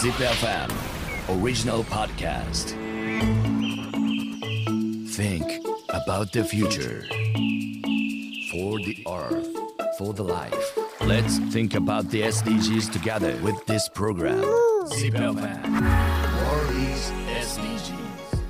Zip FM original podcast. Think about the future. For the earth, for the life. Let's think about the SDGs together with this program. Zip FM World's SDGs.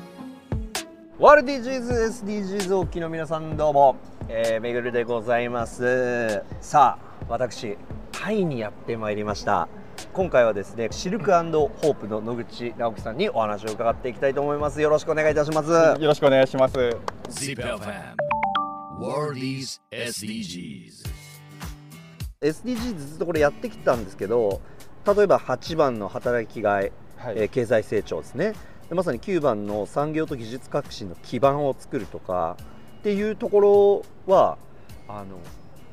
ワールディジーズ SDGs お聞きの皆さんどうも、えー、めぐるでございますさあ私タイにやってまいりました今回はですねシルクホープの野口直樹さんにお話を伺っていきたいと思います。よろしくお願いいたします。よろしくお願いします。Zip FM World is SDGs. SDGs ずっとこれやってきたんですけど例えば8番の働きがい、はい。えー経済成長ですね。でまさに9番の産業と技術革新の基盤を作るとかっていうところはあの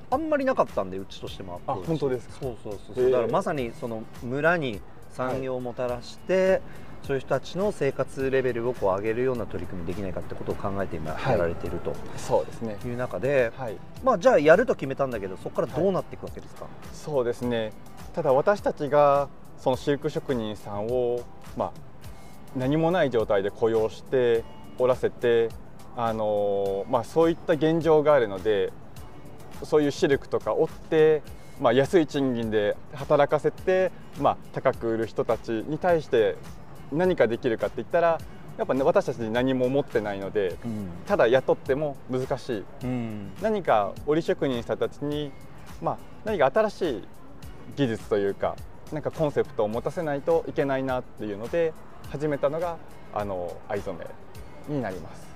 あんまりなかったんでうちとしても。あアプローチ本当ですか？そうそうそうだからまさにその村に産業をもたらして、そういう人たちの生活レベルをこう上げるような取り組みできないかってことを考えて今はいやられていると。そうですね。いう中で、はい。まあじゃあやると決めたんだけどそこからどうなっていくわけですか、そうですね。ただ私たちがそのシルク職人さんをまあ何もない状態で雇用しておらせて、あのまあそういった現状があるので、そういうシルクとか織って。まあ、安い賃金で働かせて、まあ、高く売る人たちに対して何かできるかって言ったらやっぱ、ね、私たちに何も持ってないのでうん。ただ雇っても難しい。うん。何か織職人さんたちに、まあ、何か新しい技術というかなんかコンセプトを持たせないといけないなっていうので始めたのがあの藍染めになります。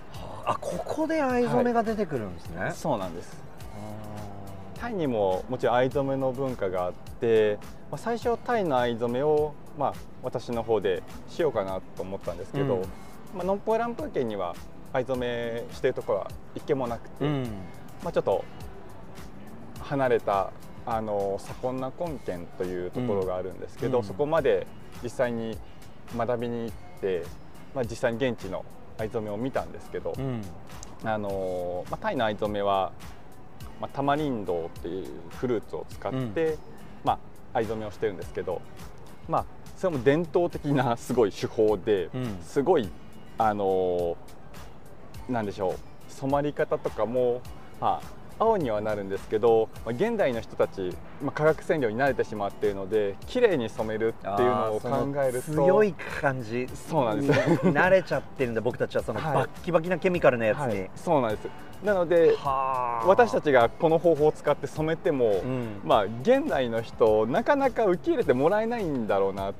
あここで藍染めが出てくるんですね、そうなんですタイにももちろん藍染めの文化があって、まあ、最初タイの藍染めを、まあ、私の方でしようかなと思ったんですけど、うん。まあ、ノンポーランプー県には藍染めしてるところは一軒もなくて、うん。まあ、ちょっと離れたあのサコンナコン県というところがあるんですけど、うん。そこまで実際に学びに行って、まあ、実際に現地の藍染めを見たんですけど、うん。あのまあ、タイの藍染めは、まあ、タマリンドっていうフルーツを使って、まあ、藍染めをしてるんですけど、まあ、それも伝統的な すごい手法で、うん。すごいあのなんでしょう染まり方とかも、まあ、青にはなるんですけど、まあ、現代の人たち、まあ、化学染料に慣れてしまっているので綺麗に染めるっていうのを考えると強い感じ。そうなんです。う ん慣れちゃってるんだ僕たちはそのはい。バッキバキなケミカルなやつに、はい、そうなんです。なのではあ。私たちがこの方法を使って染めても、うん。まあ現代の人なかなか受け入れてもらえないんだろうな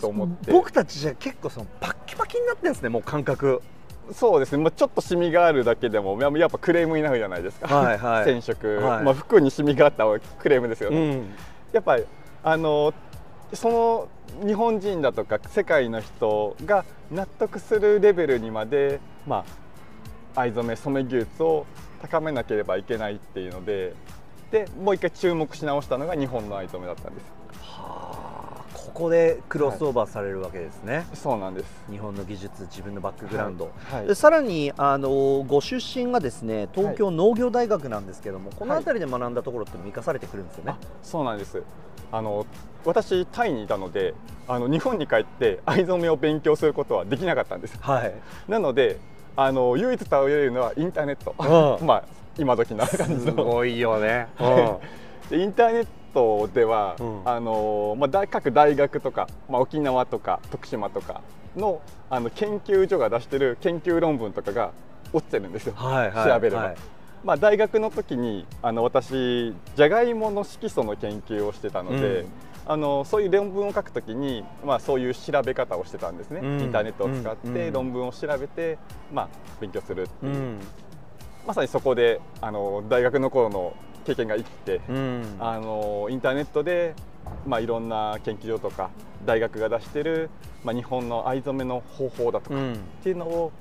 と思って。僕たちじゃ結構そのバッキバキになってるんですねもう感覚そうですね、まあ、ちょっとシミがあるだけでもややっぱクレームになるじゃないですか、はいはい。染色、はい。まあ、服にシミがあったらクレームですよね、ん。やっぱりあのその日本人だとか世界の人が納得するレベルにまで、まあ、藍染め染め技術を高めなければいけないっていうのででもう一回注目し直したのが日本の藍染めだったんですはあここでクロスオーバーされるわけですね、そうなんです。日本の技術自分のバックグラウンド、はい。はいでさらにあのご出身がですね東京農業大学なんですけども、この辺りで学んだところっても生かされてくるんですよね。あ、そうなんです。あの私タイにいたのであの日本に帰って藍染めを勉強することはできなかったんです。はい。なのであの唯一頼れるのはインターネット。うん。まあ今時な感じの。ごいよね、でインターネットでは、うん。あのまあ、大各大学とか、まあ、沖縄とか徳島とかのあの研究所が出してる研究論文とかが落ちてるんですよ、はいはい調べれば、はいまあ、大学の時にあの私じゃがいもの色素の研究をしてたので、うん。あのそういう論文を書くときに、まあ、そういう調べ方をしてたんですね、うん。インターネットを使っうん。うん。て論文を調べて、まあ、勉強するっていう、うん。まさにそこであの大学の頃の経験が生きて、うん。あのインターネットで、まあ、いろんな研究所とか大学が出してる、まあ、日本の藍染めの方法だとかっうん。ていうのを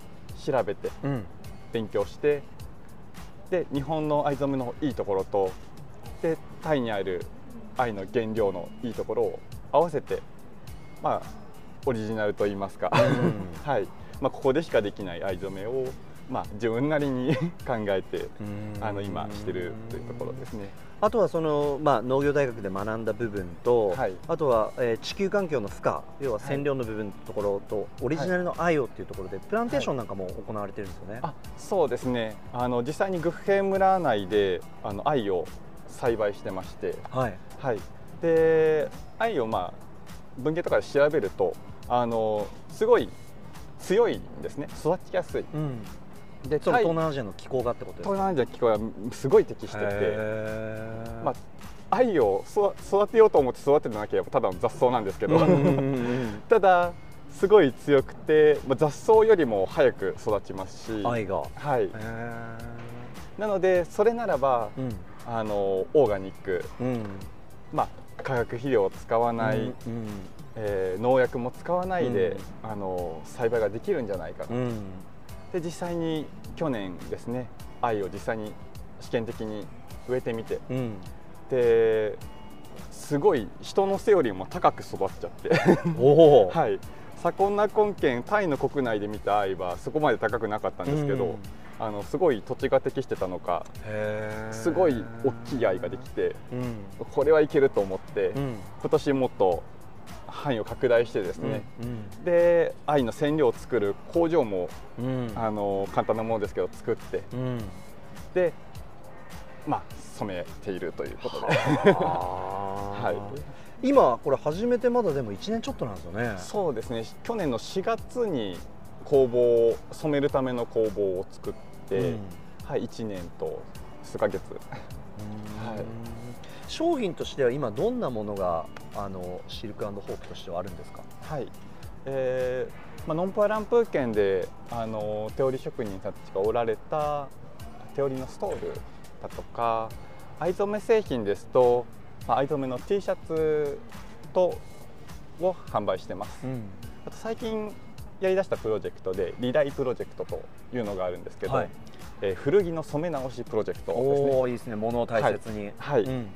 調べてうん。勉強してで日本の藍染めのいいところとでタイにある藍の原料のいいところを合わせて、まあ、オリジナルといいますか、はい。まあ、ここでしかできない藍染めを、まあ、自分なりに 考えてあの今してるというところですね。あとはその、まあ、農業大学で学んだ部分と、はい。あとは、えー地球環境の負荷要は染料の部分のところと、オリジナルの愛をっていうところでプランテーションなんかも行われてるんですよね。あそうですね。あの実際にグフヘ村内であの藍を栽培してまして、はい、はい、で藍をまあ文献とかで調べるとあのすごい強いんですね。育ちやすい。うん、で東東南アジアの気候がってことですか？南アジアの気候がすごい適してて。まあ藍を育育てようと思って育ててなければただの雑草なんですけど、うんうんうんうん ただすごい強くて、まあ、雑草よりも早く育ちますし、愛が。はい。へ、なのでそれならばーうん。あのオーガニック、うん。まあ、化学肥料を使わない、うんえー農薬も使わないで、うん。あの栽培ができるんじゃないかな、うんで実際に去年ですね藍を実際に試験的に植えてみてうん。ですごい人の背よりも高く育っちゃって。はい。サコンナコン県タイの国内で見た藍はそこまで高くなかったんですけど、うん。あのすごい土地が適してたのかすごい大きい藍ができてうん。これはいけると思って、うん。今年もっと範囲を拡大してですね、うんで藍の染料を作る工場もうん。あの簡単なものですけど作ってうん。でまあ染めているということで。は 今これ始めてまだでも1年ちょっとなんですよね。そうですね。去年の4月に工房を染めるための工房を作って、うん。はい、1年と数ヶ月。うん。はい商品としては今どんなものがあのシルクホープとしてはあるんですか？はい。えーまあ、ノンパランプー県であの手織り職人たちがおられた手織りのストールだとか藍染め製品ですと、まあ、藍染めの T シャツとを販売してます。うん。あと最近やりだしたプロジェクトで redye プロジェクトというのがあるんですけど、はい。えー古着の染め直しプロジェクトですね。おおいいですね。物を大切に。はい、うん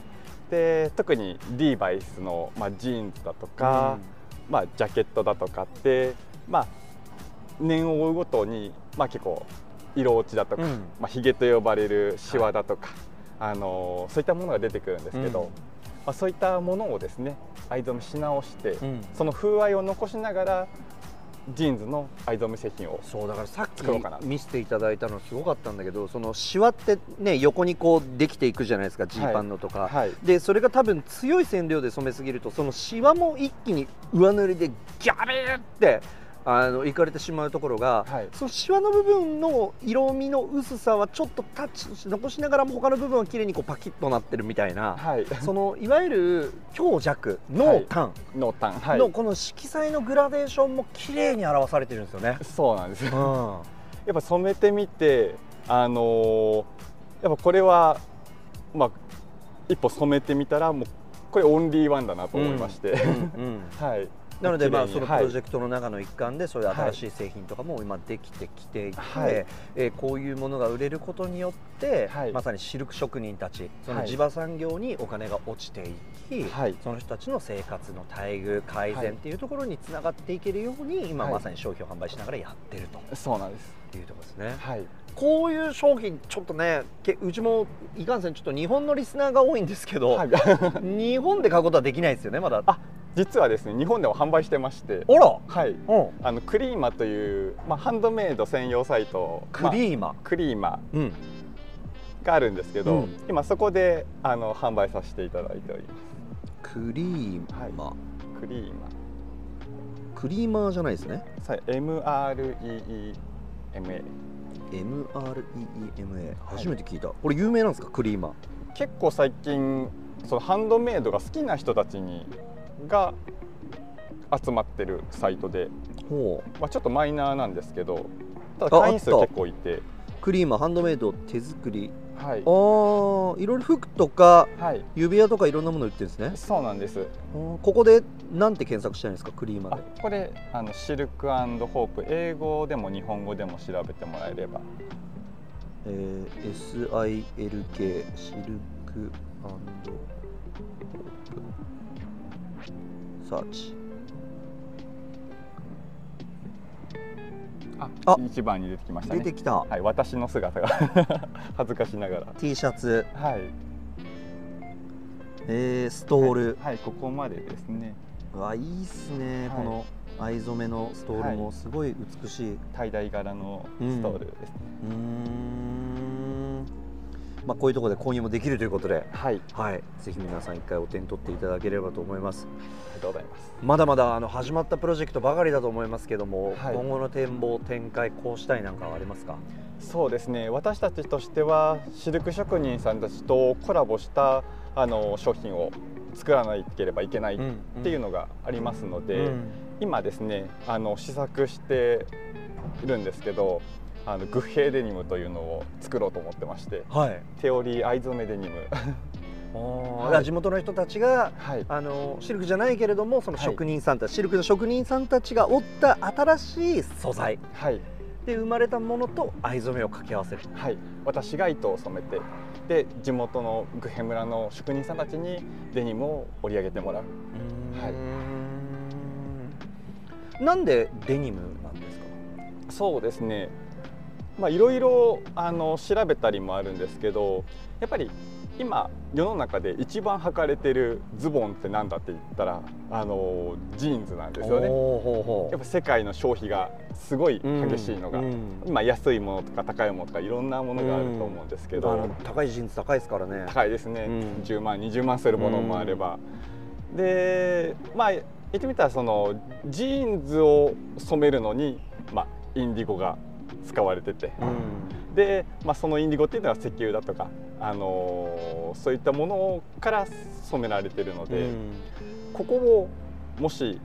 で特にリーバイスの、まあ、ジーンズだとか、まあ、ジャケットだとかって、まあ、年を追うごとに、まあ、結構色落ちだとか、うん。まあ、ヒゲと呼ばれるシワだとか、あのそういったものが出てくるんですけど、うん。まあ、そういったものをですね藍染めし直して、うん。その風合いを残しながらジーンズの藍染め製品をそうだからさっき見せていただいたのすごかったんだけどそのシワってね横にこうできていくじゃないですかジーパンのとか、はい。でそれが多分強い染料で染めすぎるとそのシワも一気に上塗りでギャビーってあのいかれてしまうところが、はい。そのシワの部分の色味の薄さはちょっとタッチ残しながらも他の部分は綺麗にこうパキッとなってるみたいな、はい、そのいわゆる強弱濃淡のこの色彩のグラデーションも綺麗に表されてるんですよね。そうなんですよ。うん。やっぱ染めてみてあのーやっぱこれはまあ一歩染めてみたらもうこれオンリーワンだなと思いまして、うんうん。はいなので、まあ、そのプロジェクトの中の一環で、そういう新しい製品とかも今できてきていて、はい。えーこういうものが売れることによって、はい。まさにシルク職人たち、そのはい。地場産業にお金が落ちていき、はい。その人たちの生活の待遇、改はい善っていうところにつながっていけるように、今はい。まさに商品を販売しながらやってると。そうなんです。いうところですね。はい。こういう商品、ちょっとね、けうちもいかんせん、ちょっと日本のリスナーが多いんですけど、はい。日本で買うことはできないですよね、まだ。あ実はですね日本でも販売してましてはい。うん、あのクリーマという、まあ、ハンドメイド専用サイトクまあリーマ。クリーマうん。があるんですけど、うん。今そこであの販売させていただいておりまクリーマ、すクリーマ。クリーマーじゃないですね。さ MREEMA MREEMA 初めて聞いた、これ有名なんですかクリーマー。結構最近そのハンドメイドが好きな人たちにが集まってるサイトで、ほまあ、ちょっとマイナーなんですけどたあだ会員数結構いて。うクリーマーハンドメイド手作り。はい。あーいろいろ服とかはい。指輪とかいろんなもの売ってるんですね。そうなんです。ここでなんて検索したんですか？クリーマーあでこれあのシルクホープ英語でも日本語でも調べてもらえれば。えー SILK シルクホープサーチああ。一番に出てきましたね。出てきた、はい私の姿が。恥ずかしながら。T シャツ。はい。えー、ストール、はい、ここまでですね。うわいいっすね、はい。この藍染めのストールもはい。すごい美しい、う tie dye 柄のストールですね、ーんまあこういうところで購入もできるということで。はい。はい。ぜひ皆さん一回お手に取っていただければと思います。ありがとうございます。まだまだあの始まったプロジェクトばかりだと思いますけども、はい。今後の展望展開こうしたいなんかはありますか？そうですね。私たちとしてはシルク職人さんたちとコラボしたあの商品を作らなければいけないっていうのがありますので、うん。今ですねあの試作しているんですけどあのグッヘイデニムというのを作ろうと思ってましてはい。テオリー藍染めデニム。だから地元の人たちがはい。あのシルクじゃないけれどもそのはい。職人さんたち、シルクの職人さんたちが織った新しい素材。はい。で生まれたものと藍染めを掛け合わせる。はい。私が糸を染めてで地元のグヘ村の職人さんたちにデニムを織り上げてもらう。はい。なんでデニムなんですか？そうですね。まあいろいろあの調べたりもあるんですけどやっぱり今世の中で一番履かれてるズボンって何だって言ったらあのジーンズなんですよね。やっぱ世界の消費がすごい激しいのが、うんうん。今安いものとか高いものとかいろんなものがあると思うんですけど、あの高いジーンズ高いですからね。高いですね、うん。10万20万するものもあれば、でまあ言ってみたらそのジーンズを染めるのに、まあ、インディゴが使われてて、うん。で、まあ、そのインディゴっていうのは石油だとか、あのーそういったものから染められてるので、ここをもし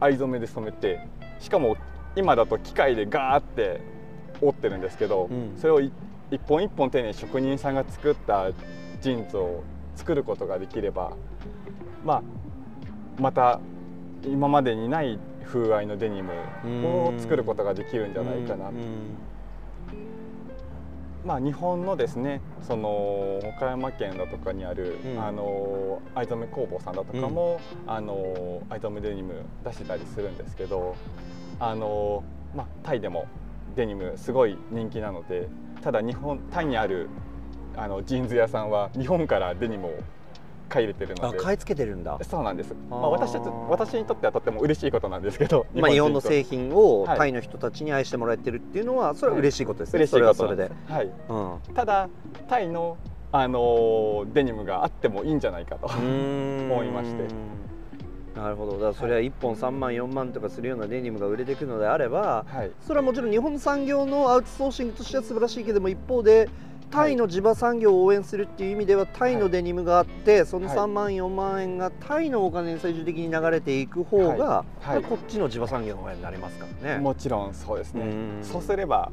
藍染めで染めてしかも今だと機械でガーって織ってるんですけど、うん。それをい一本一本丁寧に職人さんが作ったジーンズを作ることができれば、まあ、また今までにない風合いのデニムを作ることができるんじゃないかな。とうん。まあ、日本のですねその岡山県だとかにある、うん。あの藍染め工房さんだとかも、あの藍染めデニム出してたりするんですけどあの、まあ、タイでもデニムすごい人気なのでただ日本タイにあるあのジーンズ屋さんは日本からデニムを買い入れてるので。あ買い付けてるんだ。そうなんです、まあ私たち私にとってはとっても嬉しいことなんですけどまあ、日本の人製品をはい。タイの人たちに愛してもらえてるっていうのはそれは嬉しいことですね、嬉しいそれはそれで、はい、うん。ただタイの、あのーデニムがあってもいいんじゃないかと思思いまして。なるほど。だからそれは1本3万4万とかするようなデニムが売れていくのであればはい。それはもちろん日本の産業のアウトソーシングとしては素晴らしいけども一方でタイの地場産業を応援するっていう意味ではタイのデニムがあってそのはい3万4万円がタイのお金に最終的に流れていく方が、こっちの地場産業の応援になりますからね。もちろんそうですね。うん。そうすれば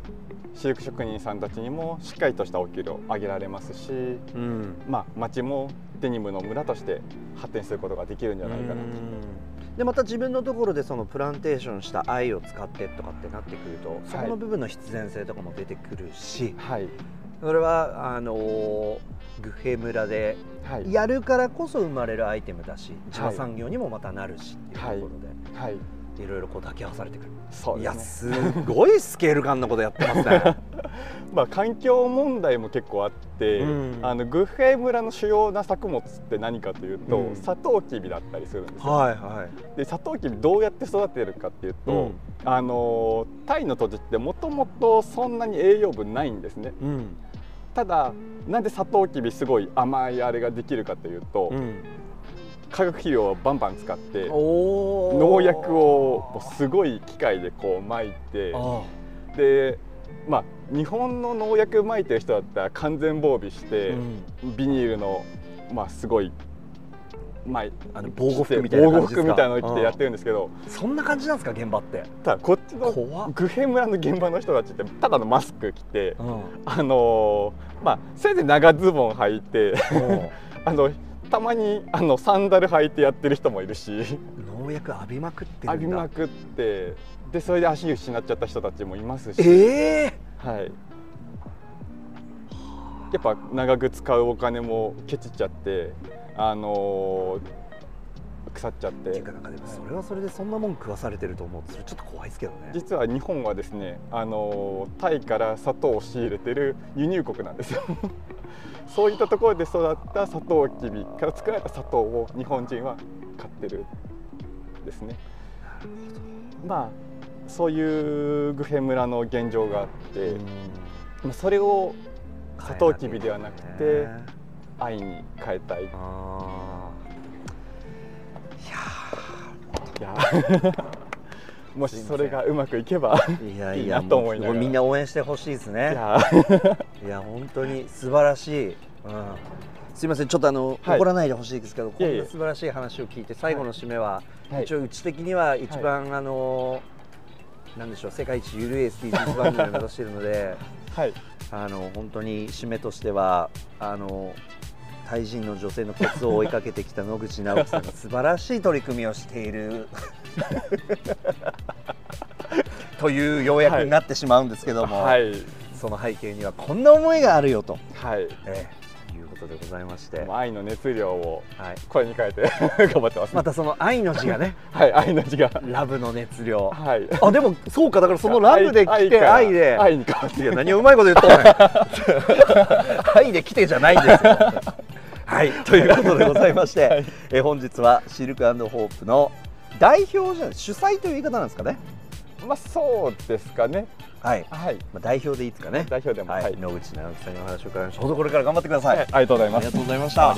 シルク職人さんたちにもしっかりとしたお給料を上げられますし、うん。まあ、町もデニムの村として発展することができるんじゃないかなと。でまた自分のところでそのプランテーションした藍を使ってとかってなってくるとそこの部分の必然性とかも出てくるし、はい、それはあのーグッヘ村ではい、やるからこそ生まれるアイテムだし地場産業にもまたなるしっていうところで、はい、い、ろいろこう抱き合わされてくる、そういですやね。すごいスケール感のことやってますね。まあ環境問題も結構あって、うん。あのグッヘイ村の主要な作物って何かというと、うん。サトウキビだったりするんですよ。はいはい。でサトウキビどうやって育てるかっていうと、うん。あのタイの土地ってもともとそんなに栄養分ないんですね。うんただなんでサトウキビすごい甘いあれができるかというと、うん。化学肥料をバンバン使って農薬をすごい機械でこう撒いてあ。でまあ日本の農薬撒いてる人だったら完全防備して、うん。ビニールのまあすごいまああの防護服みたいな防護服みたいなの着てやってるんですけど。そんな感じなんですか現場って？ただこっちのグヘ村の現場の人たちってただのマスク着てうん。あのーまあせいぜい長ズボン履いても あのたまにあのサンダル履いてやってる人もいるし。う農薬浴びまくって浴びまくってでそれで足失っちゃった人たちもいますし、ええはい、やっぱ長く使うお金もケチっちゃって、あのー腐っちゃっっていうかなんかでもそれはそれでそんなもん食わされてると思うとそれちょっと怖いですけどね。実は日本はですね、あのータイから砂糖を仕入れてる輸入国なんですよ。そういったところで育ったサトウキビから作られた砂糖を日本人は買ってるですね。まあそういうグフェ村の現状があって、まあそれをサトウキビではなくて愛に変えたい。いあや もしそれがうまくいけばーいやいやと思いなみんな応援してほしいですいねやいや 本当に素晴らしい、うん、すいませんちょっとあの、はい。怒らないでほしいですけどこんな素晴らしい話を聞いて最後の締めは、はい。一応うち的には一番、あのなんでしょう世界一ゆるい SDGs 番組を目指しているのではい。あの本当に締めとしてはあのタイ人の女性のケツを追いかけてきた野口直樹さんが素晴らしい取り組みをしている。という要約になってしまうんですけども、はい。その背景にはこんな思いがあるよと、はい。ええ。いうことでございまして、愛の熱量をはい、これに変えて 頑張ってます、またその愛の字がね。はい愛の字が。ラブの熱量。はい。あでもそうか。だからそのラブで来て愛で。愛に変わって。何をうまいこと言っとんねん愛で来てじゃないんですよはい。ということでございまして、はい。え本日はシルクホープの代表じゃない主催という言い方なんですかね。まあそうですかね。はい、はい。まあ、代表でいいですかね。代表でも。はい、はい。野口直樹さんにお話を伺いましたほどこれから頑張ってください、はいありがとうございます。ありがとうございました